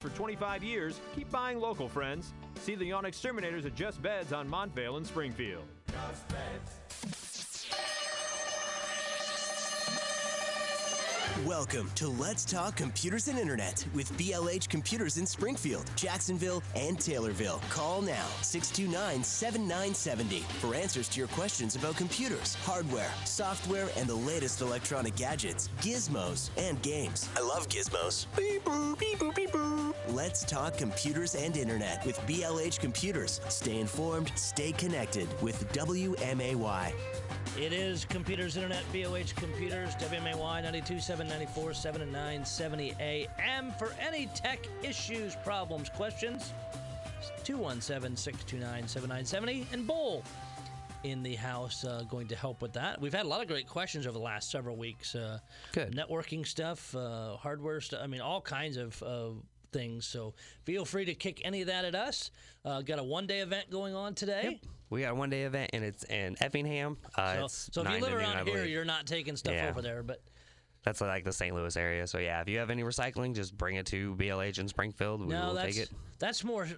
For 25 years, keep buying local, friends. See the Yawn Exterminators at Just Beds on Montvale and Springfield. Just Beds. Welcome to Let's Talk Computers and Internet with BLH Computers in Springfield, Jacksonville, and Taylorville. Call now 629 7970 for answers to your questions about computers, hardware, software, and the latest electronic gadgets, gizmos, and games. I love gizmos. Beep boop, beep boop, beep boop. Let's Talk Computers and Internet with BLH Computers. Stay informed, stay connected with WMAY. It is Computers Internet, BLH Computers, WMAY 927, 94, 7 and 9, 70 AM. For any tech issues, problems, questions, 217 629 7970. And Bull in the house uh, going to help with that. We've had a lot of great questions over the last several weeks. Uh, Good. Networking stuff, uh, hardware stuff, I mean, all kinds of. Uh, things so feel free to kick any of that at us uh, got a one day event going on today Yep. We got a one day event and it's in Effingham. Uh, so, so if you live to noon, around here you're not taking stuff Yeah. over there but That's like the St. Louis area. So yeah, if you have any recycling, just bring it to BLH in Springfield. We No, will take it. that's more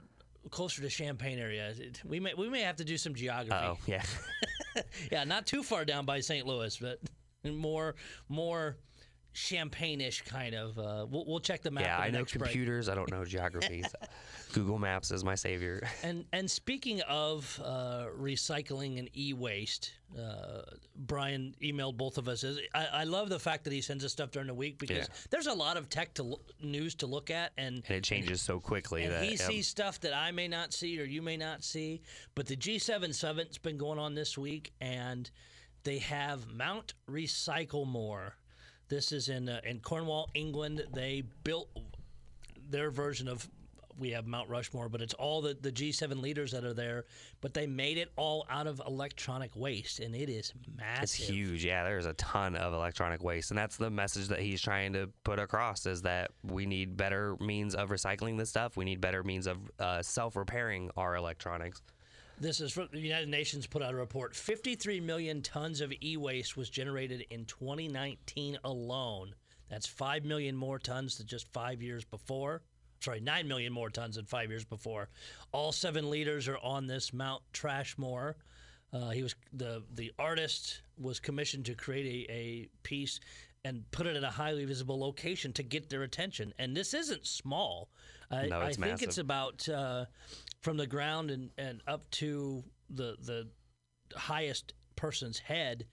closer to Champaign area. We may we may have to do some geography. Oh yeah. Yeah, not too far down by St. Louis, but more more Champaign-ish kind of. Uh, we'll, we'll check the map. yeah, I know next break. computers. I don't know geography. so Google Maps is my savior. And and speaking of uh, recycling and e-waste, uh, Brian emailed both of us. I, I love the fact that he sends us stuff during the week because Yeah. there's a lot of tech to lo- news to look at, and And it changes so quickly that he yep. sees stuff that I may not see or you may not see. But the G7 summit's been going on this week, and they have Mount Recycle More. This is in uh, in Cornwall, England. They built their version of. We have Mount Rushmore, but it's all the, the G7 leaders that are there. But they made it all out of electronic waste, and it is massive. It's huge. Yeah, there's a ton of electronic waste, and that's the message that he's trying to put across: is that we need better means of recycling this stuff. We need better means of uh, self-repairing our electronics. This is from the United Nations put out a report. 53 million tons of e-waste was generated in 2019 alone. That's 5 million more tons than just 5 years before. Sorry, 9 million more tons than 5 years before. All 7 leaders are on this Mount Trashmore. Uh, he was the the artist was commissioned to create a, a piece and put it at a highly visible location to get their attention. And this isn't small. I, No, I think it's about uh, from the ground and, and up to the the highest person's head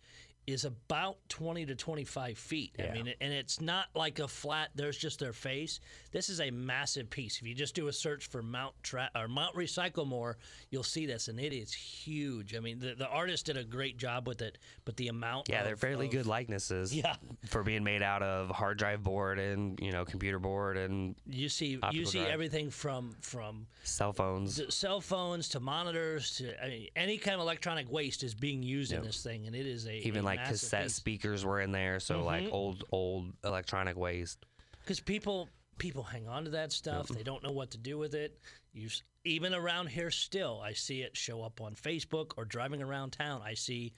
is about 20 to 25 feet. I mean, and it's not like a flat, there's just their face. This is a massive piece. If you just do a search for Mount Tra- or Mount Recycle More, you'll see this, and it is huge. I mean, the, the artist did a great job with it, but the amount Yeah, of, they're fairly of- good likenesses. Yeah. For being made out of hard drive board and you know computer board and You see, you see drive. everything from from cell phones. to cell phones to monitors to I mean, any kind of electronic waste is being used in this thing, and it is a Even a like massive cassette piece. speakers were in there, so like Mhm. old old electronic waste. because people people hang on to that stuff. They don't know what to do with it. You even around here still, I see it show up on Facebook or driving around town. I see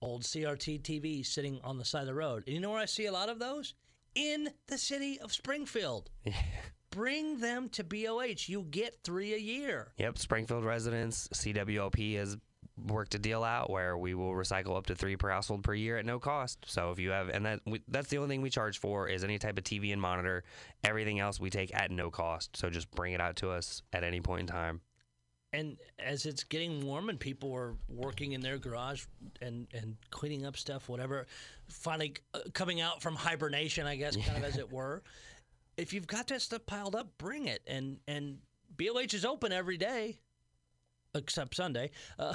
old CRT TVs sitting on the side of the road. And you know where I see a lot of those? In the city of Springfield. Bring them to BLH. You get three a year. Yep, Springfield residents, CWLP has worked a deal out where we will recycle up to three per household per year at no cost. So if you have, and that we, that's the only thing we charge for is any type of TV and monitor. Everything else we take at no cost. So just bring it out to us at any point in time. and as it's getting warm and people are working in their garage and and cleaning up stuff whatever finally uh, coming out from hibernation i guess kind of as it were if you've got that stuff piled up bring it and and BLH is open every day except sunday. Uh,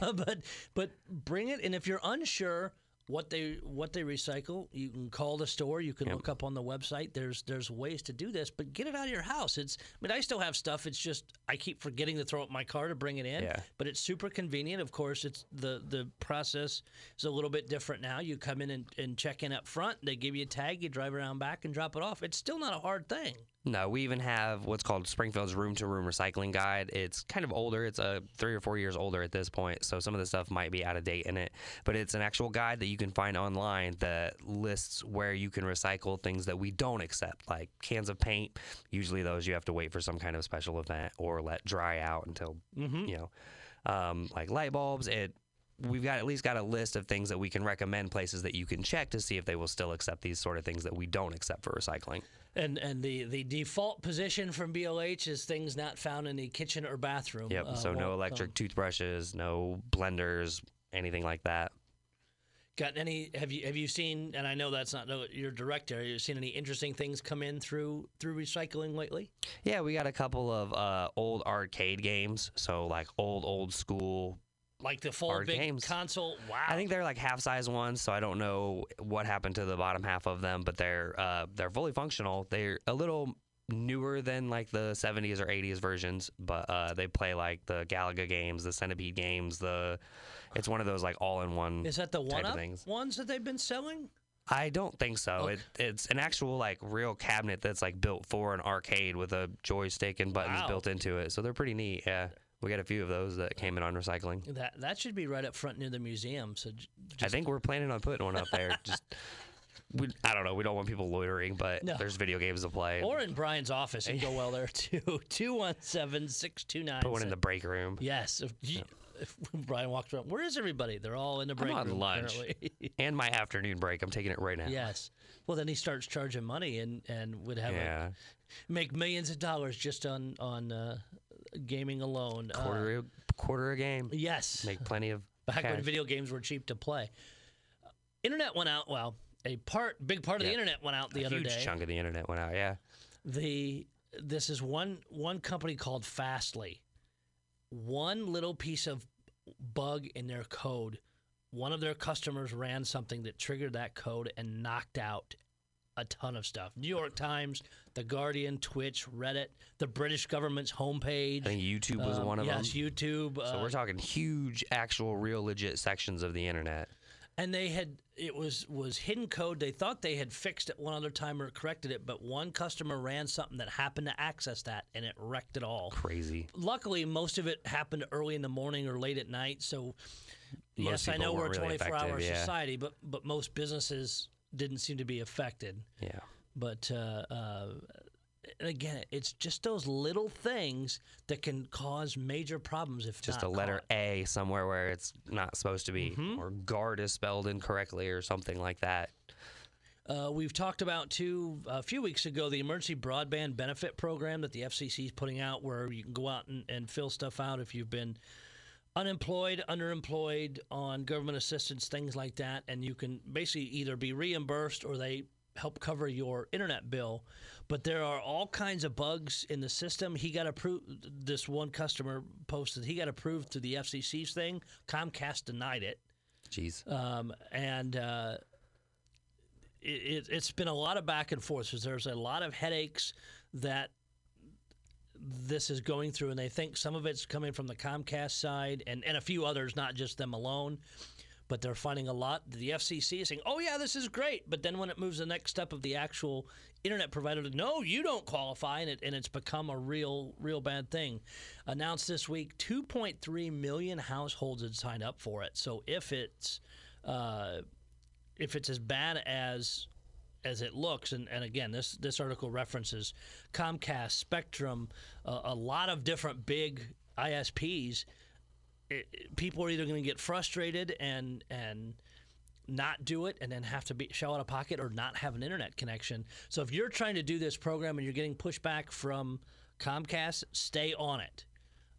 but but bring it and if you're unsure what they what they recycle you can call the store you can look up on the website. There's there's ways to do this but get it out of your house. It's i mean i still have stuff. It's just i keep forgetting to throw it in my car to bring it in Yeah. but it's super convenient. Of course it's the the process is a little bit different now. You come in and, and check in up front. They give you a tag you drive around back and drop it off. It's still not a hard thing No, we even have what's called Springfield's Room to Room Recycling Guide. It's kind of older. It's a three or four years older at this point, so some of the stuff might be out of date in it. But it's an actual guide that you can find online that lists where you can recycle things that we don't accept, like cans of paint. Usually, those you have to wait for some kind of special event or let dry out until you know, um, like light bulbs. It we've got at least got a list of things that we can recommend places that you can check to see if they will still accept these sort of things that we don't accept for recycling. And and the, the default position from BLH is things not found in the kitchen or bathroom. Yep. uh, so no electric come. toothbrushes, no blenders, anything like that. Got any? Have you have you seen? And I know that's not your direct area. You seen any interesting things come in through through recycling lately? Yeah, we got a couple of uh, old arcade games. So like old old school. Like the full big games. console. Wow. I think they're like half size ones. So I don't know what happened to the bottom half of them, but they're uh, they're fully functional. They're a little newer than like the 70s or 80s versions, but uh, they play like the Galaga games, the Centipede games, the. It's one of those like all in one. is that the one of up things. ones that they've been selling? I don't think so. It, it's an actual like real cabinet that's like built for an arcade with a joystick and buttons Wow. built into it. So they're pretty neat. Yeah, we got a few of those that came in on recycling. That that should be right up front near the museum. So I think we're planning on putting one up there. Just we, I don't know. We don't want people loitering, but No. there's video games to play. or in Brian's office and go well there too. Two one seven six two nine. put one in the break room. Yes. If, you- if Brian walks around, where is everybody? They're all in the break I'm on room. lunch. And my afternoon break. I'm taking it right now. yes. Well, then he starts charging money and and would have Yeah. a, make millions of dollars just on on uh, gaming alone. Uh, Quarter a, quarter a game. yes. Make plenty of Back when video games were cheap to play. Internet went out. Well, a part, big part of the internet went out the a other huge day. chunk of the internet went out. Yeah. the this is one one company called Fastly. One little piece of bug in their code. One of their customers ran something that triggered that code and knocked out a ton of stuff. New York Times, The Guardian, Twitch, Reddit, the British government's homepage. I think YouTube was um, one of yes, them. Yes, YouTube. So uh, we're talking huge, actual, real, legit sections of the internet. and they had it was was hidden code they thought they had fixed it one other time or corrected it but one customer ran something that happened to access that and it wrecked it all Crazy. luckily most of it happened early in the morning or late at night so yes i know we're a really 24 hour affected, yeah. society but but most businesses didn't seem to be affected Yeah. But uh, uh, again it's just those little things that can cause major problems if Just a letter caught. A somewhere where it's not supposed to be, Mm-hmm. or guard is spelled incorrectly, or something like that. Uh, we've talked about too a few weeks ago the emergency broadband benefit program that the FCC is putting out, where you can go out and, and fill stuff out if you've been unemployed, underemployed, on government assistance, things like that, and you can basically either be reimbursed or they help cover your internet bill. But there are all kinds of bugs in the system. He got approved. This one customer posted he got approved through the FCC's thing. Comcast denied it Jeez. um, and uh, it, it's been a lot of back and forth. There's a lot of headaches that this is going through, and they think some of it's coming from the Comcast side, and, and a few others, not just them alone. But they're finding a lot. The FCC is saying, "Oh yeah, this is great," but then when it moves the next step of the actual internet provider, to, no, you don't qualify, and it and it's become a real, real bad thing. Announced this week, 2.3 million households had signed up for it. So if it's uh, if it's as bad as as it looks, and, and again, this this article references Comcast, Spectrum, uh, a lot of different big ISPs. It, people are either going to get frustrated and and not do it and then have to be shell out of pocket or not have an internet connection. So if you're trying to do this program and you're getting pushback from Comcast, stay on it.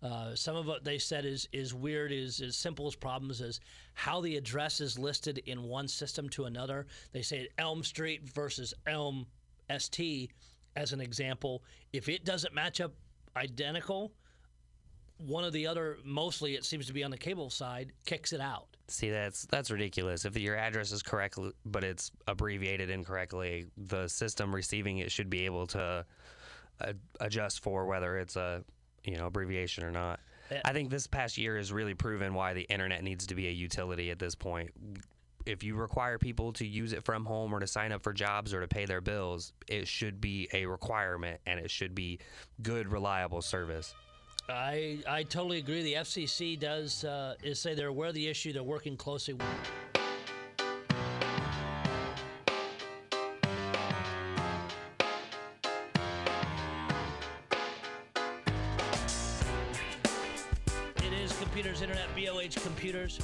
Uh, some of what they said is is weird, is as simple as problems as how the address is listed in one system to another. They say Elm Street versus Elm ST as an example. If it doesn't match up identical, one of the other, mostly it seems to be on the cable side, kicks it out. See, that's that's ridiculous. If your address is correct, but it's abbreviated incorrectly, the system receiving it should be able to uh, adjust for whether it's a you know abbreviation or not. Yeah. I think this past year has really proven why the internet needs to be a utility at this point. if you require people to use it from home or to sign up for jobs or to pay their bills, it should be a requirement and it should be good, reliable service. I I totally agree. The FCC does uh, is say they're aware of the issue. They're working closely. It is Computers Internet, BLH Computers,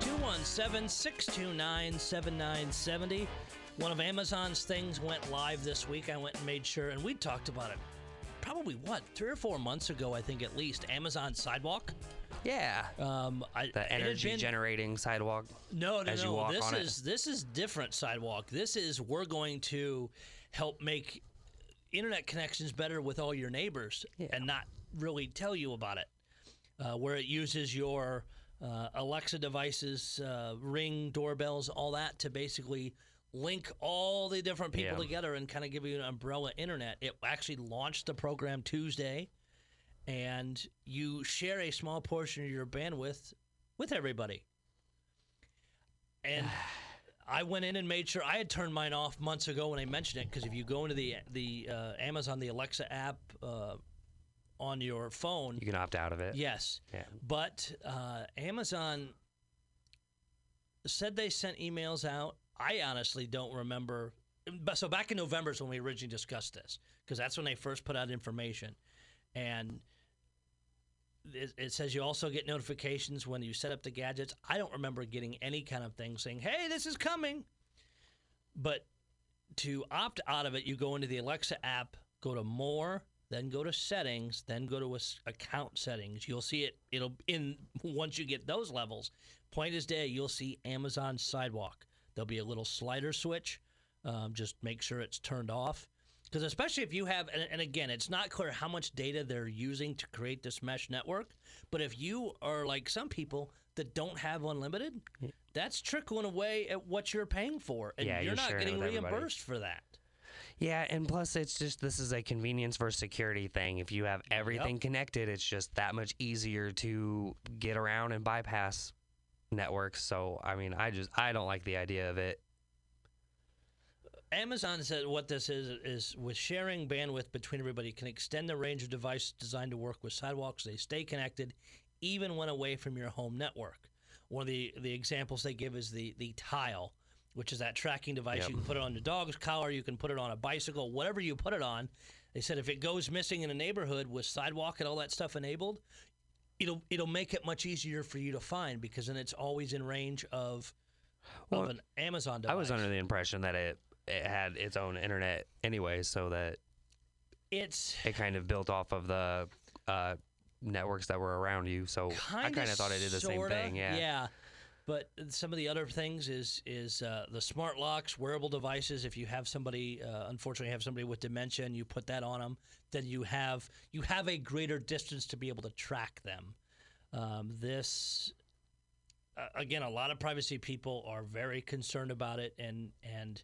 217 629 7970. One of Amazon's things went live this week. I went and made sure, and we talked about it probably what, three or four months ago, I think at least, Amazon Sidewalk. Yeah. Um, I, the energy been- generating sidewalk. no, no, no. This on it. is this is different sidewalk. This is we're going to help make internet connections better with all your neighbors and not really tell you about it. Uh, where it uses your uh, Alexa devices, uh, Ring doorbells, all that to basically link all the different people Yeah. together and kind of give you an umbrella internet. It actually launched the program Tuesday, and you share a small portion of your bandwidth with everybody. And I went in and made sure I had turned mine off months ago when I mentioned it because if you go into the the uh, Amazon the Alexa app uh, on your phone, You can opt out of it. yes, Yeah. but uh, Amazon said they sent emails out. I honestly don't remember. So back in November is when we originally discussed this because that's when they first put out information, and it, it says you also get notifications when you set up the gadgets. I don't remember getting any kind of thing saying, "Hey, this is coming." But to opt out of it, you go into the Alexa app, go to More, then go to Settings, then go to Account Settings. You'll see it. It'll in once you get those levels. Point is day, you'll see Amazon Sidewalk. There'll be a little slider switch. Um, just make sure it's turned off. Because especially if you have, and, and again, it's not clear how much data they're using to create this mesh network. But if you are like some people that don't have unlimited, that's trickling away at what you're paying for, and Yeah, you're, you're not getting with everybody. reimbursed for that. Yeah, and plus it's just this is a convenience versus security thing. If you have everything connected, it's just that much easier to get around and bypass networks. So I mean, I just I don't like the idea of it. Amazon said what this is is with sharing bandwidth between everybody can extend the range of devices designed to work with sidewalks. They stay connected even when away from your home network. One of the, the examples they give is the the tile, which is that tracking device. Yep. You can put it on the dog's collar, you can put it on a bicycle, whatever you put it on. They said if it goes missing in a neighborhood with sidewalk and all that stuff enabled, it'll it'll make it much easier for you to find because then it's always in range of Well, of an Amazon device. I was under the impression that it it had its own internet anyway, so that it's it kind of built off of the uh, networks that were around you. So I kind of thought it did the same sorta, thing. Yeah. Yeah. But some of the other things is is uh, the smart locks, wearable devices. If you have somebody, uh, unfortunately, have somebody with dementia, and you put that on them, then you have you have a greater distance to be able to track them. Um, this uh, again, a lot of privacy people are very concerned about it, and and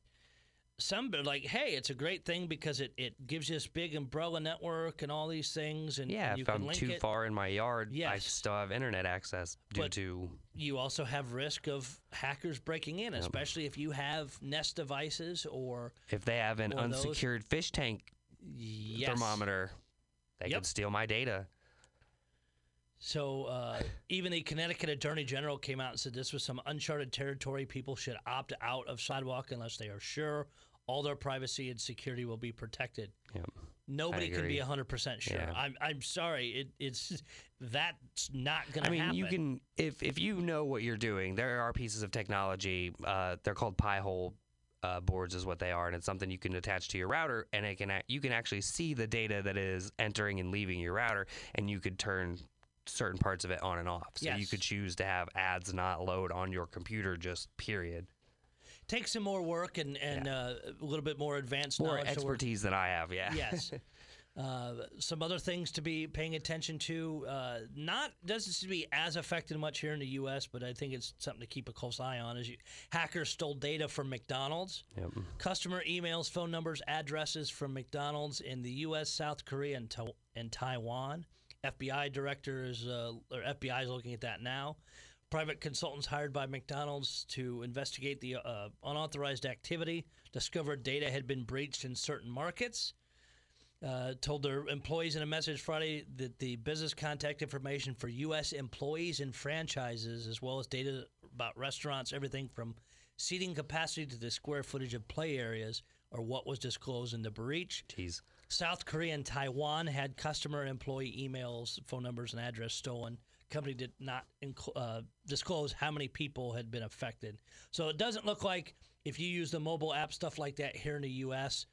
some like, hey, it's a great thing because it, it gives you this big umbrella network and all these things, and, Yeah, and you if I'm too it. far in my yard, I still have internet access due But- to you also have risk of hackers breaking in, especially if you have Nest devices or if they have an Or those- unsecured fish tank yes. thermometer, they Yep. could steal my data. So uh, even the Connecticut Attorney General came out and said this was some uncharted territory. People should opt out of sidewalk unless they are sure all their privacy and security will be protected. Yep. Nobody can be agree. 100% sure. Yeah. I'm, I'm sorry. It, it's that's not going to I mean, happen. you can if if you know what you're doing. There are pieces of technology. Uh, they're called Pi-hole uh, boards, is what they are, and it's something you can attach to your router, and it can you can actually see the data that is entering and leaving your router, and you could turn certain parts of it on and off. So you could choose to have ads not load on your computer, just period. Take some more work and, and uh, a little bit more advanced More knowledge. so we're- expertise than I have. Yeah. yes. Uh, some other things to be paying attention to. Uh, not doesn't seem to be as affected much here in the U.S., but I think it's something to keep a close eye on. As you, hackers stole data from McDonald's, Yep. customer emails, phone numbers, addresses from McDonald's in the U.S., South Korea, and, Ta- and Taiwan. FBI director is uh, or FBI is looking at that now. Private consultants hired by McDonald's to investigate the uh, unauthorized activity discovered data had been breached in certain markets. Uh, told their employees in a message Friday that the business contact information for U.S. employees and franchises, as well as data about restaurants, everything from seating capacity to the square footage of play areas, are what was disclosed in the breach. Jeez. South Korea and Taiwan had customer and employee emails, phone numbers, and address stolen. Company did not inc- uh, disclose how many people had been affected. So it doesn't look like if you use the mobile app stuff like that here in the U.S.,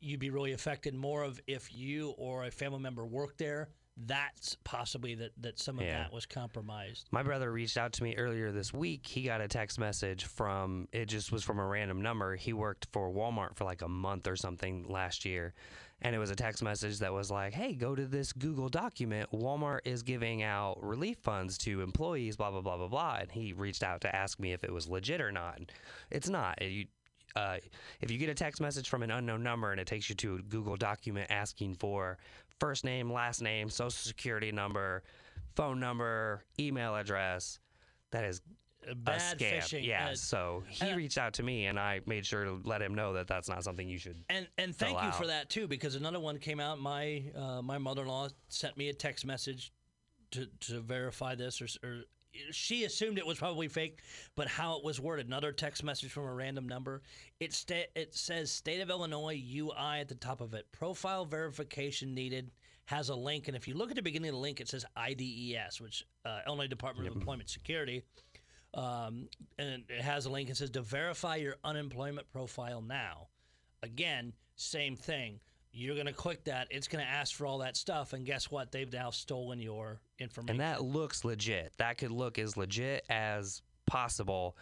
you'd be really affected. More of if you or a family member worked there, that's possibly that, that some of Yeah. that was compromised. My brother reached out to me earlier this week. He got a text message from it just was from a random number. He worked for Walmart for like a month or something last year. And it was a text message that was like, "Hey, go to this Google document. Walmart is giving out relief funds to employees, blah blah blah blah blah." And he reached out to ask me if it was legit or not. It's not. You uh, if you get a text message from an unknown number and it takes you to a Google document asking for first name, last name, social security number, phone number, email address, that is Uh, a Bad scam. phishing. Yeah. uh, so he and- reached out to me and I made sure to let him know that that's not something you should. And and thank you for that too, because another one came out. My uh, my mother in law sent me a text message to to verify this, or, or she assumed it was probably fake, but how it was worded. Another text message from a random number. It sta- it says State of Illinois UI at the top of it. Profile verification needed. Has a link, and if you look at the beginning of the link, it says IDES, which uh, Illinois Department of Employment Security um, and it has a link. It says to verify your unemployment profile now. Again, same thing. You're going to click that. It's going to ask for all that stuff, and guess what? They've now stolen your information. And that looks legit. That could look as legit as possible.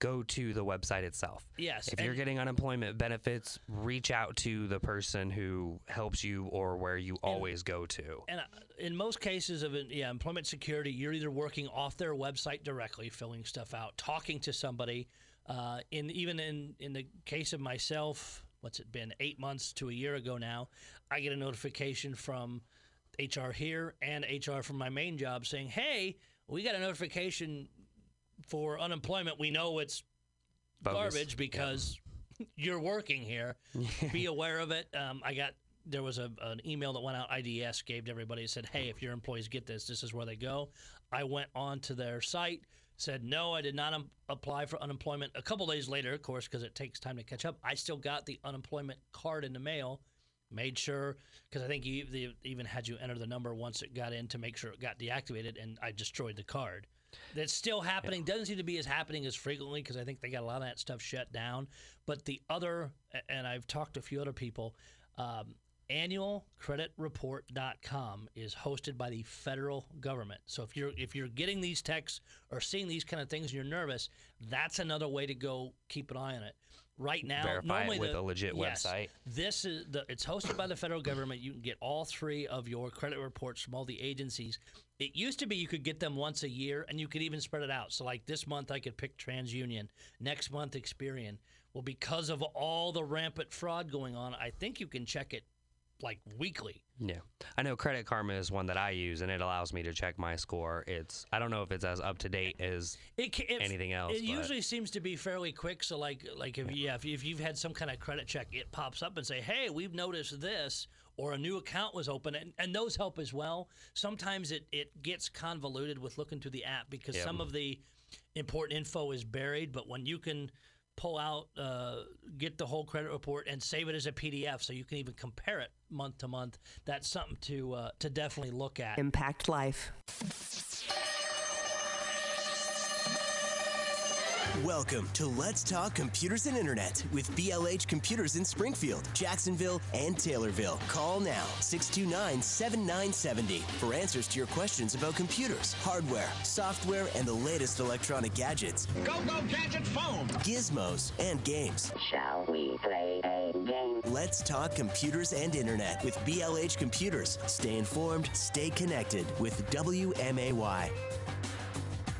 Go to the website itself. Yes, If you're getting unemployment benefits, reach out to the person who helps you or where you always go to. and uh, in most cases of yeah, employment security, you're either working off their website directly, filling stuff out, talking to somebody. Uh, in even in in the case of myself, what's it been? Eight months to a year ago now, I get a notification from HR here and HR from my main job saying, "Hey, we got a notification for unemployment. We know it's Bogus. garbage because you're working here. Be aware of it. Um, I got there was a, an email that went out. IDS gave to everybody and said, "Hey, if your employees get this, this is where they go." I went on to their site, said, "No, I did not um, apply for unemployment." A couple days later, of course, because it takes time to catch up, I still got the unemployment card in the mail. Made sure because I think you they even had you enter the number once it got in to make sure it got deactivated, and I destroyed the card. That's still happening. Doesn't seem to be as happening as frequently because I think they got a lot of that stuff shut down. But the other, and I've talked to a few other people, um, annualcreditreport.com is hosted by the federal government. So if you're if you're getting these texts or seeing these kind of things and you're nervous, that's another way to go keep an eye on it. Right now, Verify it normally with the- a legit yes, website. This is the it's hosted by the federal government. You can get all three of your credit reports from all the agencies. It used to be you could get them once a year and you could even spread it out. So like this month I could pick TransUnion, next month Experian. Well, because of all the rampant fraud going on, I think you can check it like weekly. Yeah. I know Credit Karma is one that I use and it allows me to check my score. It's I don't know if it's as up to date as It, ca- if, Anything else, It but- usually seems to be fairly quick. So like like if yeah if, you- if you've had some kind of credit check, it pops up and say, hey, we've noticed this, or a new account was open, and, and those help as well. Sometimes it it gets convoluted with looking through the app because Yep. some of the important info is buried, but when you can pull out, uh, get the whole credit report and save it as a PDF, so you can even compare it month to month. That's something to uh, to definitely look at. Impact Life. Welcome to Let's Talk Computers and Internet with BLH Computers in Springfield, Jacksonville, and Taylorville. Call now 629 7970 for answers to your questions about computers, hardware, software, and the latest electronic gadgets, Go, go, gadget phone. gizmos, and games. Shall we play a game? Let's talk computers and internet with BLH Computers. Stay informed, stay connected with WMAY.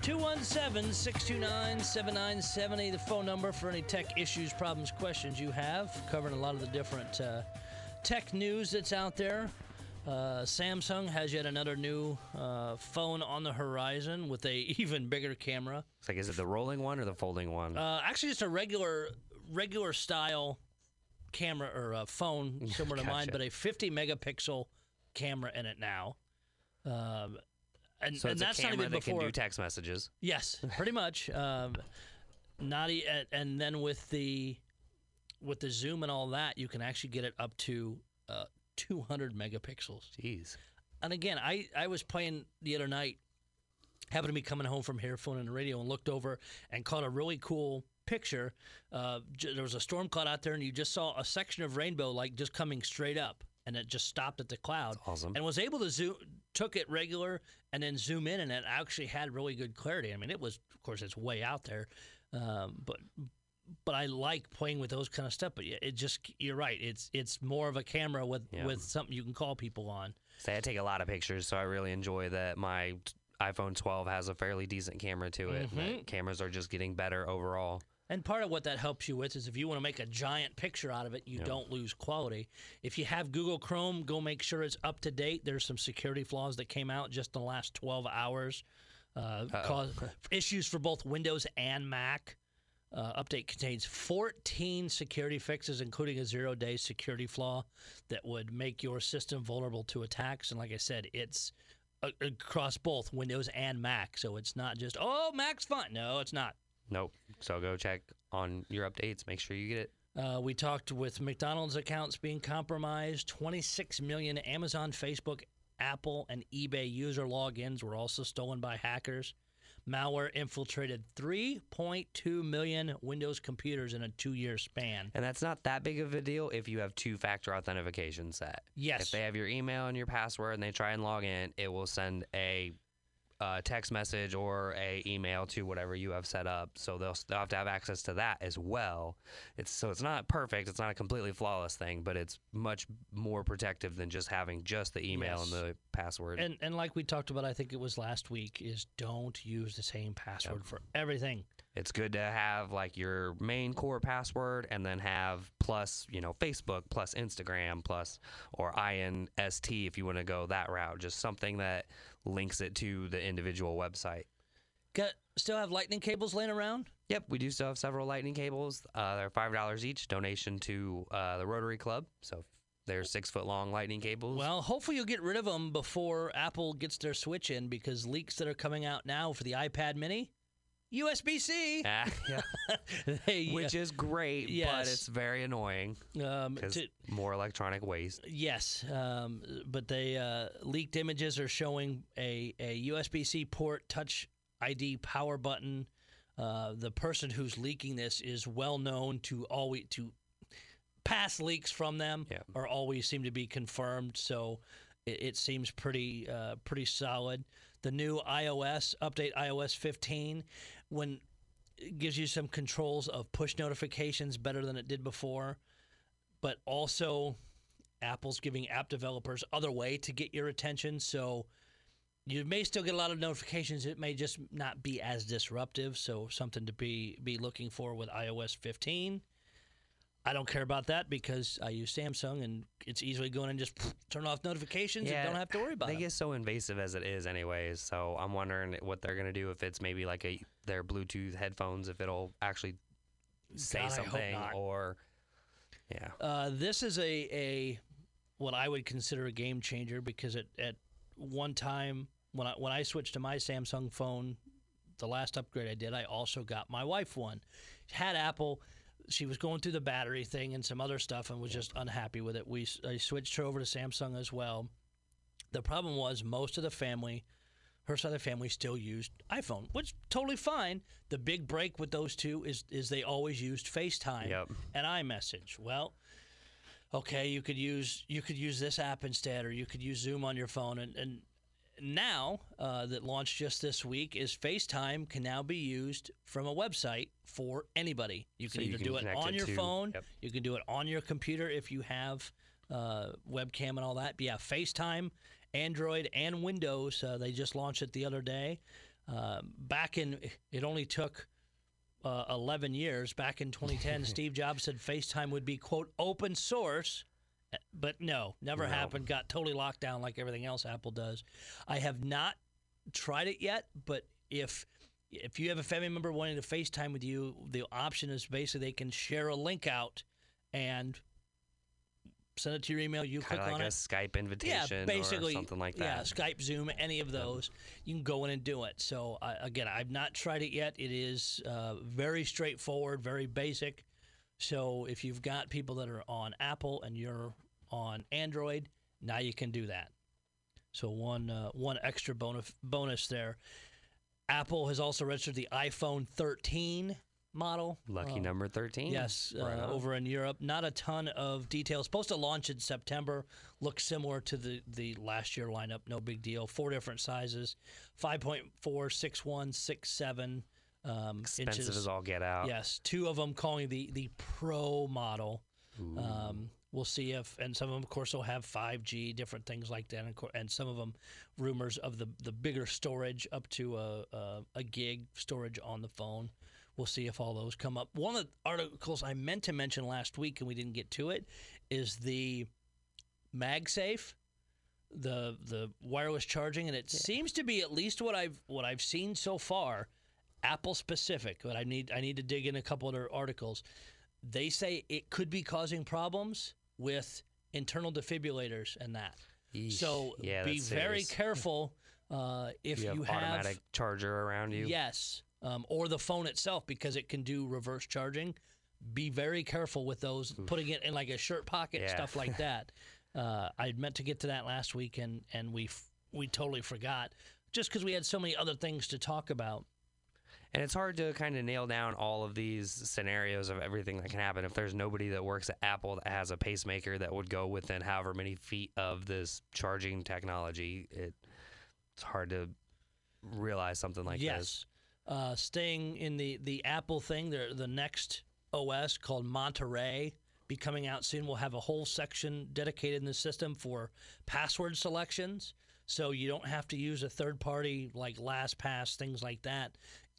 217 629 7970, the phone number for any tech issues, problems, questions you have, covering a lot of the different uh, tech news that's out there. Uh, Samsung has yet another new uh, phone on the horizon with a even bigger camera. It's like, is it the rolling one or the folding one? Uh, actually, just a regular regular style camera or uh, phone similar to mine, but a 50 megapixel camera in it now. Um, and, so and that's not even that before. can do text messages. Yes, pretty much. Um, not e- and, and then with the with the zoom and all that, you can actually get it up to uh, 200 megapixels. Jeez. And again, I I was playing the other night, happened to be coming home from here, phone and the radio, and looked over and caught a really cool picture. Uh, j- there was a storm cloud out there, and you just saw a section of rainbow like just coming straight up, and it just stopped at the cloud. awesome. And was able to zoom, took it regular, and then zoom in, and it actually had really good clarity. I mean, it was, of course, it's way out there, um, but but I like playing with those kind of stuff. But it just you're right. It's it's more of a camera with Yeah. with something you can call people on. Say I take a lot of pictures, so I really enjoy that my iPhone 12 has a fairly decent camera to it. Mm-hmm. cameras are just getting better overall. And part of what that helps you with is if you want to make a giant picture out of it, you don't lose quality. If you have Google Chrome, go make sure it's up to date. There's some security flaws that came out just in the last 12 hours. Uh, cause issues for both Windows and Mac. Uh, update contains 14 security fixes, including a zero day security flaw that would make your system vulnerable to attacks. And like I said, it's across both Windows and Mac. So it's not just, oh, Mac's fine. No, it's not. Nope. So go check on your updates. Make sure you get it. Uh, we talked with McDonald's accounts being compromised. 26 million Amazon, Facebook, Apple, and eBay user logins were also stolen by hackers. Malware infiltrated 3.2 million Windows computers in a two year span. And that's not that big of a deal if you have two factor authentication set. Yes. If they have your email and your password and they try and log in, it will send a uh, text message or a email to whatever you have set up. So they'll, they'll have to have access to that as well. It's so it's not perfect. It's not a completely flawless thing, but it's much more protective than just having just the email Yes. and the password. And, and like we talked about, I think it was last week, is don't use the same password for everything. it's good to have like your main core password and then have plus you know facebook plus instagram plus or inst if you want to go that route just something that links it to the individual website. Got, still have lightning cables laying around? yep we do still have several lightning cables. Uh, they're five dollars each donation to uh, the rotary club. So they're six foot long lightning cables. Well, hopefully you'll get rid of them before Apple gets their switch in because leaks that are coming out now for the iPad mini, USB C. Ah, yeah. they, which is great but it's very annoying um, to- more electronic waste yes, um, but they uh, leaked images are showing a, a USB C port, Touch ID power button. Uh, the person who's leaking this is well known to always to past leaks from them Yeah. or always seem to be confirmed. So it, it seems pretty uh, pretty solid. The new iOS update, iOS 15, when it gives you some controls of push notifications better than it did before, but also Apple's giving app developers other way to get your attention. So you may still get a lot of notifications. It may just not be as disruptive. So something to be be looking for with iOS 15. I don't care about that because I use Samsung and it's easily going and just turn off notifications and don't have to worry about it. they it. get so invasive as it is anyways so i'm wondering what they're going to do if it's maybe like a their bluetooth headphones if it'll actually say God, something or yeah Uh, this is a, a what I would consider a game changer because at, at one time when I when I switched to my Samsung phone, the last upgrade I did, I also got my wife one. Had Apple. She was going through the battery thing and some other stuff and was just unhappy with it. We I switched her over to Samsung as well. The problem was most of the family, her side of the family, still used iPhone, which totally fine. The big break with those two is is they always used FaceTime Yep. and iMessage. Well, okay, you could use you could use this app instead, or you could use Zoom on your phone. And, and now uh, that launched just this week is FaceTime can now be used from a website for anybody. You can So you either can do it on it your to- phone, yep. you can do it on your computer if you have uh, webcam and all that. But yeah, FaceTime, Android and Windows. Uh, they just launched it the other day. Uh, back in, it only took uh, 11 years. Back in 2010, Steve Jobs said FaceTime would be, quote, open source. But no, never No. happened. Got totally locked down like everything else Apple does. I have not tried it yet, but if if you have a family member wanting to FaceTime with you, the option is basically they can share a link out and send it to your email. You Kind click like on a it. Skype invitation yeah, basically or something like that. Yeah. Skype, Zoom, any of those, you can go in and do it. So I again, I've not tried it yet. It is uh, very straightforward, very basic. So if you've got people that are on Apple and you're on Android, now you can do that. So one uh, one extra bonus bonus there. Apple has also registered the iPhone 13 model. Lucky Uh, number 13. Yes, Right uh, over in Europe. Not a ton of details. Supposed to launch in September. Looks similar to the, the last year lineup. No big deal. Four different sizes 5.4, 6.1, 6.7 um, Expensive inches. as all get out. Yes, two of them calling the, the Pro model. Um, we'll see if, and some of them, of course, will have 5G, different things like that, and, and some of them, rumors of the the bigger storage up to a, a a gig storage on the phone. We'll see if all those come up. One of the articles I meant to mention last week and we didn't get to it is the MagSafe, the the wireless charging, and it seems to be at least what I've what I've seen so far, Apple specific. But I need I need to dig in a couple other articles. They say it could be causing problems with internal defibrillators and that. Yeesh. So yeah, be very serious. careful uh, if you have you automatic charger around you. Yes, um, or the phone itself because it can do reverse charging. Be very careful with those, putting it in like a shirt pocket Yeah. stuff like that. uh, I meant to get to that last week and and we f- we totally forgot just because we had so many other things to talk about. And it's hard to kind of nail down all of these scenarios of everything that can happen if there's nobody that works at Apple that has a pacemaker that would go within however many feet of this charging technology. It, it's hard to realize something like this. yes, uh, staying in the the Apple thing, the the next OS called Monterey be coming out soon. We'll have a whole section dedicated in the system for password selections, so you don't have to use a third party like LastPass, things like that.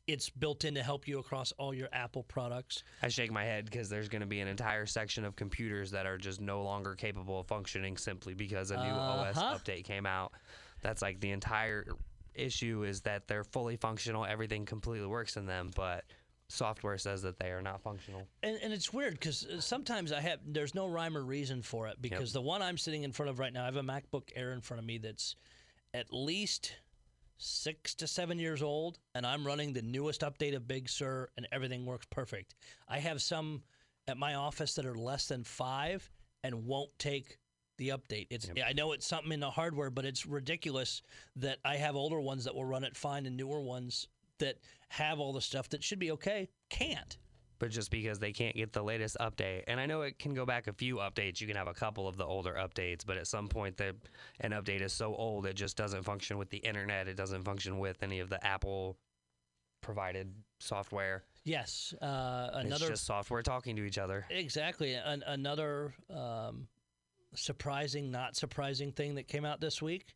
It's built in to help you across all your Apple products. I shake my head because there's going to be an entire section of computers that are just no longer capable of functioning simply because a new OS Uh-huh. update came out. That's like the entire issue is that they're fully functional, everything completely works in them, but software says that they are not functional. And, and it's weird because sometimes I have there's no rhyme or reason for it because the one I'm sitting in front of right now, I have a MacBook Air in front of me that's at least six to seven years old, and I'm running the newest update of Big Sur, and everything works perfect. I have some at my office that are less than five and won't take the update. It's I know it's something in the hardware, but it's ridiculous that I have older ones that will run it fine and newer ones that have all the stuff that should be okay can't. But just because they can't get the latest update. And I know it can go back a few updates. You can have a couple of the older updates, but at some point, the an update is so old it just doesn't function with the internet. It doesn't function with any of the Apple provided software. Yes, uh, It's another just software talking to each other. exactly an, another um, surprising, not surprising thing that came out this week.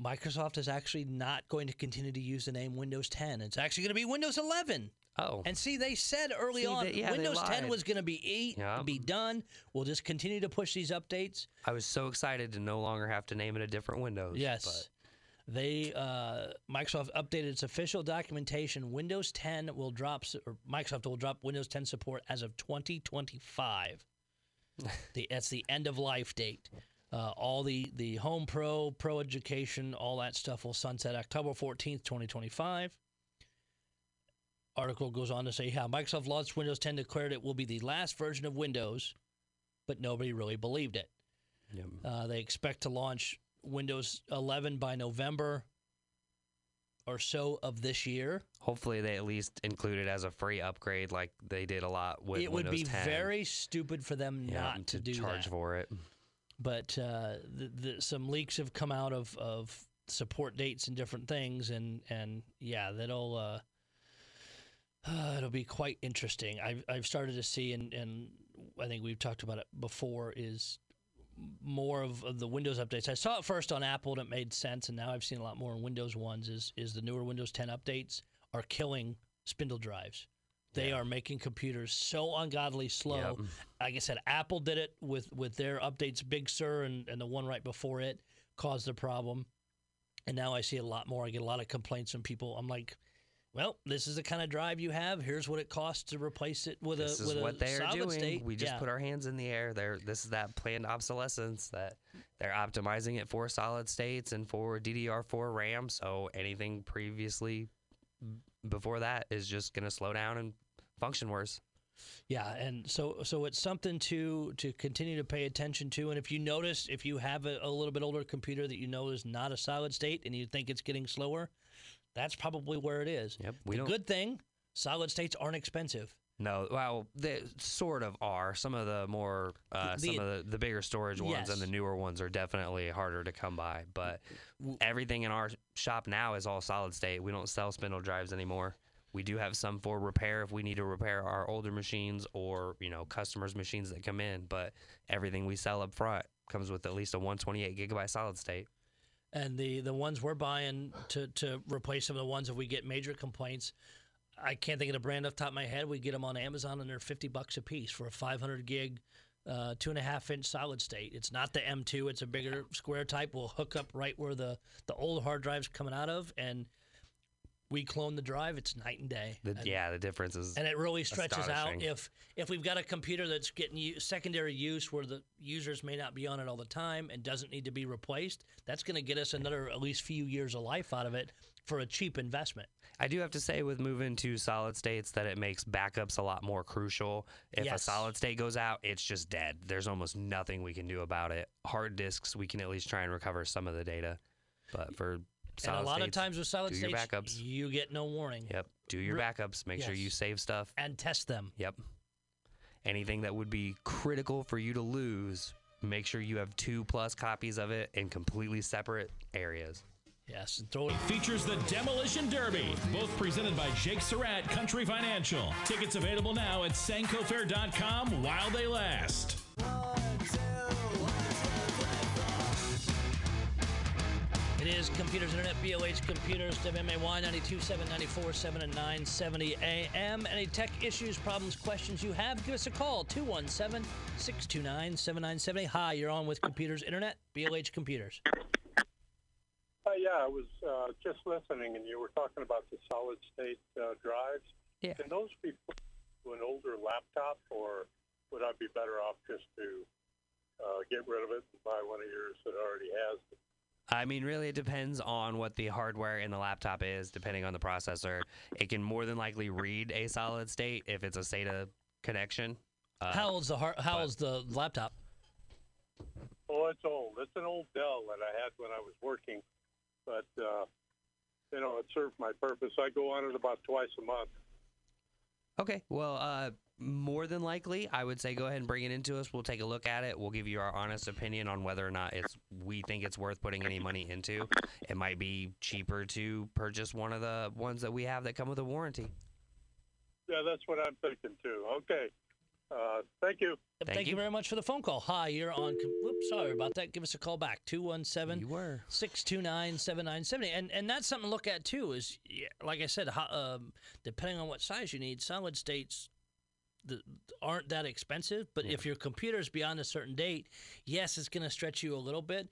Microsoft is actually not going to continue to use the name Windows 10. It's actually going to be Windows 11. Oh, And see, they said early See, on they- yeah, Windows 10 was going to be eight, Yeah. be done. We'll just continue to push these updates. I was so excited to no longer have to name it a different Windows. Yes. They uh, Microsoft updated its official documentation. Windows 10 will drop, or Microsoft will drop Windows 10 support as of 2025. the, that's the end of life date. Uh, all the the Home Pro, Pro Education, all that stuff will sunset October 14th, 2025. Article goes on to say how Microsoft launched Windows 10 declared it will be the last version of Windows, but nobody really believed it. Yep. Uh, they expect to launch Windows 11 by November or so of this year. Hopefully, they at least include it as a free upgrade, like they did a lot with it would Windows be 10. very stupid for them Yeah, not to, do charge that. for it. But uh, the, the, some leaks have come out of, of support dates and different things, and and yeah, that'll uh, it'll be quite interesting. I've I've started to see, and and I think we've talked about it before, is more of, of the Windows updates. I saw it first on Apple and it made sense, and now I've seen a lot more in Windows ones. Is is the newer Windows 10 updates are killing spindle drives. They are making computers so ungodly slow. Yep. Like I said, Apple did it with with their updates, Big Sur, and, and the one right before it caused the problem. And now I see a lot more. I get a lot of complaints from people. I'm like, well, this is the kind of drive you have. Here's what it costs to replace it with this a with what a they are solid doing. state. We just Yeah. put our hands in the air. They're this is that planned obsolescence that they're optimizing it for solid states and for DDR4 RAM. So anything previously before that is just going to slow down and function worse. Yeah, and so so it's something to to continue to pay attention to. And if you notice, if you have a, a little bit older computer that you know is not a solid state and you think it's getting slower, that's probably where it is. Yep, we the don't- good thing, solid states aren't expensive. No, well, they sort of are. Some of the more, uh, The- some of the, the bigger storage ones and the newer ones are definitely harder to come by. But everything in our shop now is all solid state. We don't sell spindle drives anymore. We do have some for repair if we need to repair our older machines or you know customers' machines that come in. But everything we sell up front comes with at least a 128 gigabyte solid state. And the the ones we're buying to to replace some of the ones if we get major complaints. I can't think of the brand off the top of my head. We get them on Amazon and they're fifty bucks a piece for a five hundred gig, uh, two and a half inch solid state. It's not the M2. It's a bigger square type. We'll hook up right where the the old hard drive's coming out of, and we clone the drive. It's night and day. The, and, yeah, the difference is and it really stretches out. If if we've got a computer that's getting u- secondary use where the users may not be on it all the time and doesn't need to be replaced, that's going to get us another at least few years of life out of it for a cheap investment. I do have to say with moving to solid states that it makes backups a lot more crucial. If a solid state goes out, it's just dead. There's almost nothing we can do about it. Hard disks, we can at least try and recover some of the data. But for and a lot states, of times with solid do your states, backups. you get no warning. Yep. Do your backups. Make sure you save stuff. And test them. Yep. Anything that would be critical for you to lose, make sure you have two plus copies of it in completely separate areas. Yes, and throw it. features the Demolition Derby, both presented by Jake Surratt Country Financial. Tickets available now at sankofair.com while they last. It is Computers Internet, BLH Computers, WMAY 92, 794, 7 and 970 AM. Any tech issues, problems, questions you have, give us a call 217 629 7970. Hi, you're on with Computers Internet, BLH Computers. Uh, yeah, I was uh, just listening, and you were talking about the solid state uh, drives. Yeah. Can those be put to an older laptop, or would I be better off just to uh, get rid of it and buy one of yours that already has it? I mean, really, it depends on what the hardware in the laptop is, depending on the processor. It can more than likely read a solid state if it's a SATA connection. Uh, How old's the har- how old's the laptop? Oh, it's old. It's an old Dell that I had when I was working, but uh, you know, it served my purpose. I go on it about twice a month. Okay, well, uh, more than likely, I would say go ahead and bring it into us. We'll take a look at it. We'll give you our honest opinion on whether or not it's we think it's worth putting any money into. It might be cheaper to purchase one of the ones that we have that come with a warranty. Yeah, that's what I'm thinking too. Okay. Uh, thank you. Thank, you. you. very much for the phone call. Hi, you're on. com- Whoops, sorry about that. Give us a call back 217 You 629 7970 and and that's something to look at too is like i said ho- um, depending on what size you need solid states the, aren't that expensive but if your computer is beyond a certain date yes it's going to stretch you a little bit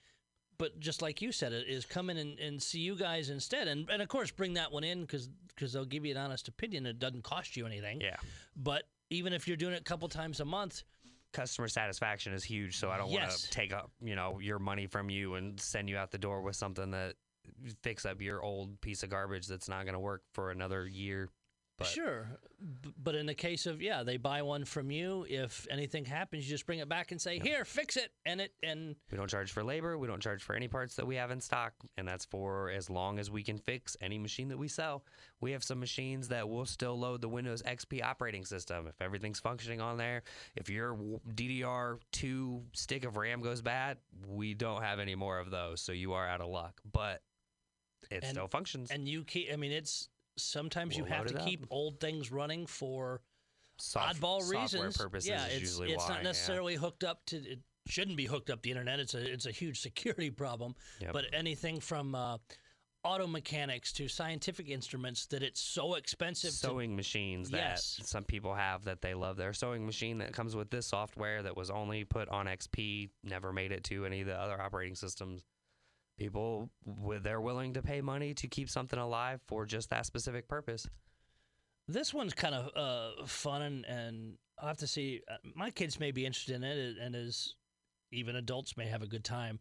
but just like you said it is come in and, and see you guys instead. And, and of course bring that one in because because they'll give you an honest opinion. It doesn't cost you anything. Yeah. but even if you're doing it a couple times a month Customer satisfaction is huge, so I don't want to take up, you know, your money from you and send you out the door with something that fix up your old piece of garbage that's not going to work for another year. But Sure, but in the case of yeah, they buy one from you. If anything happens, you just bring it back and say, "Here, fix it," and it and We don't charge for labor. We don't charge for any parts that we have in stock, and that's for as long as we can fix any machine that we sell. We have some machines that will still load the Windows XP operating system if everything's functioning on there. If your DDR2 stick of RAM goes bad, we don't have any more of those, so you are out of luck. But it And- still functions. and you keep. I mean, it's sometimes you We'll have to keep old things running for Soft- oddball reasons. purposes yeah, it's it's why, not yeah. necessarily hooked up to. It shouldn't be hooked up to the internet. It's a it's a huge security problem. Yep. But anything from uh, auto mechanics to scientific instruments that it's so expensive to sewing machines that Yes. some people have that they love their sewing machine that comes with this software that was only put on XP, never made it to any of the other operating systems. People, they're willing to pay money to keep something alive for just that specific purpose. This one's kind of uh, fun, and, and I'll have to see. Uh, my kids may be interested in it, and as even adults may have a good time.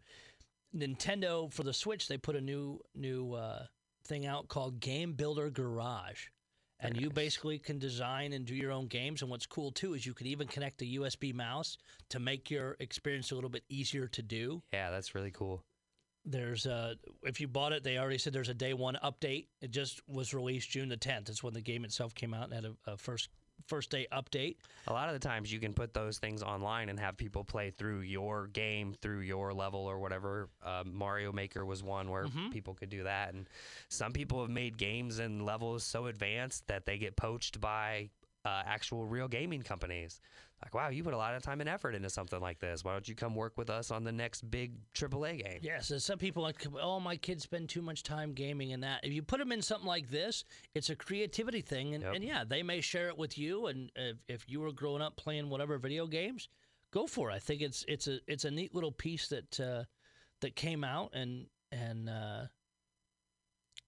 Nintendo for the Switch, they put a new new uh, thing out called Game Builder Garage, and you basically can design and do your own games. And what's cool too is you can even connect a USB mouse to make your experience a little bit easier to do. Yeah, that's really cool. There's a if you bought it, they already said there's a day one update. It just was released June the 10th. It's when the game itself came out and had a, a first first day update. A lot of the times you can put those things online and have people play through your game, through your level or whatever. Uh, Mario Maker was one where people could do that. And some people have made games and levels so advanced that they get poached by uh, actual real gaming companies. Like, wow, you put a lot of time and effort into something like this. Why don't you come work with us on the next big AAA game? Yes, and some people like, oh, my kids spend too much time gaming and that. If you put them in something like this, it's a creativity thing, and, Yep. and yeah, they may share it with you. And if, if you were growing up playing whatever video games, go for it. I think it's it's a it's a neat little piece that uh, that came out and and uh,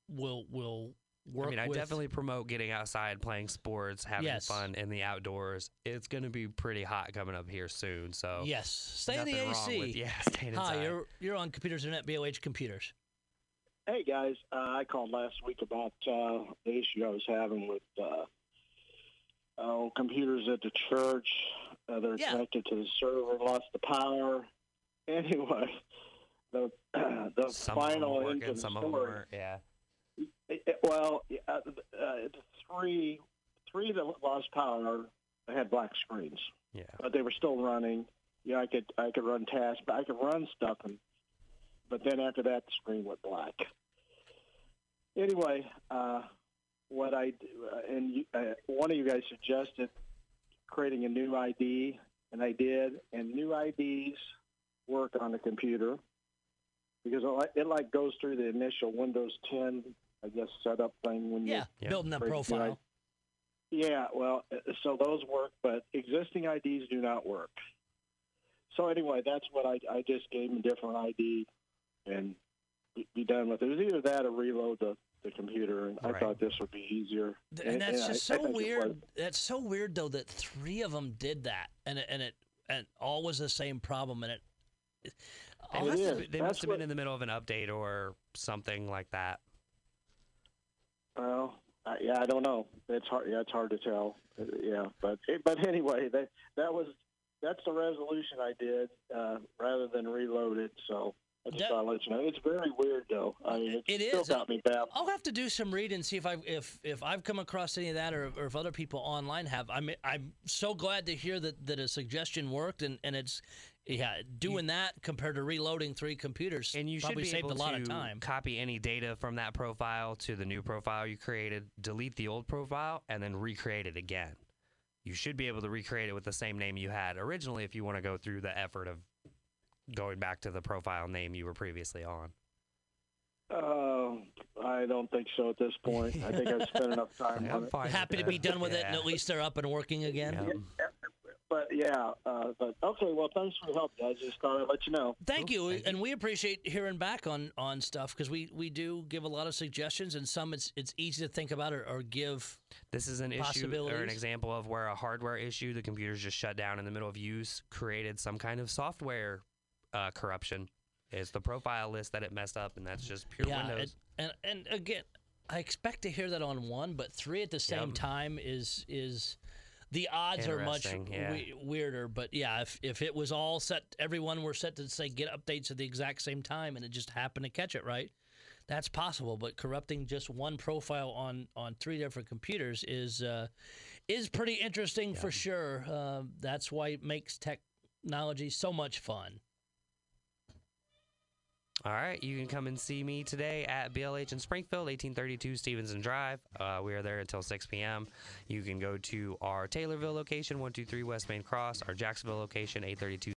will will work. I mean, I with- definitely promote getting outside, playing sports, having Yes. fun in the outdoors. It's going to be pretty hot coming up here soon. So yes, stay in the AC. with- yeah, staying Hi, you're you're on Computers Internet, BLH Computers. Hey guys, uh, I called last week about uh, the issue I was having with uh, oh, computers at the church. Uh, they're Yeah. connected to the server, lost the power. Anyway, the the some of them final end of the some of them story. weren't. Yeah. It- it- well, uh, uh, the three three that lost power had black screens, Yeah. but they were still running. Yeah, I could I could run tasks, but I could run stuff, and but then after that, the screen went black. Anyway, uh, what I uh, and you, uh, one of you guys suggested creating a new ID, and I did, and new IDs work on the computer because it like goes through the initial Windows 10, I guess, setup thing when Yeah, Yeah. building that profile. right. Yeah, well, uh, so those work, but existing IDs do not work. So anyway, that's what I I just gave them a different ID and be, be done with it. It was either that or reload the, the computer, and I thought this would be easier. and that's I- just I so think it weird. That's so weird though that three of them did that, and it, and it and all was the same problem, and it. They, I'll It must have have, they That's must have what- been in the middle of an update or something like that. Well, uh, yeah, I don't know. It's hard. Yeah, it's hard to tell. Uh, yeah, but but anyway, that that was that's the resolution I did uh, rather than reload it. So I just That- thought I'd let you know. It's very weird though. I mean, It it still is. got me baffled. I'll have to do some reading and see if I if if I've come across any of that or, or if other people online have. I'm I'm so glad to hear that that a suggestion worked and and it's yeah doing that compared to reloading three computers And you should probably be saved able a lot to of time. copy any data from that profile to the new profile you created, delete the old profile, and then recreate it again. You should be able to recreate it with the same name you had originally if you want to go through the effort of going back to the profile name you were previously on. Uh, I don't think so at this point. I think I've spent enough time Like, on I'm it. Happy to be done with it, and at least they're up and working again. Yeah. But yeah, uh, but okay. Well, thanks for the help, guys. Just thought I'd let you know. Thank you, Thank and we appreciate hearing back on on stuff because we we do give a lot of suggestions, and some it's it's easy to think about or, or give. This is an issue or an example of where a hardware issue, the computer's just shut down in the middle of use, created some kind of software uh, corruption. It's the profile list that it messed up, and that's just pure yeah, Windows. and, and and again, I expect to hear that on one, but three at the same Yep. time is is the odds are much yeah. we- weirder. But yeah, if if it was all set, everyone were set to say get updates at the exact same time, and it just happened to catch it right. That's possible, but corrupting just one profile on on three different computers is uh, is pretty interesting for sure. Uh, that's why it makes technology so much fun. All right, you can come and see me today at BLH in Springfield, 1832 Stevenson Drive. Uh, we are there until 6 p.m. You can go to our Taylorville location, 123 West Main Cross, our Jacksonville location, 832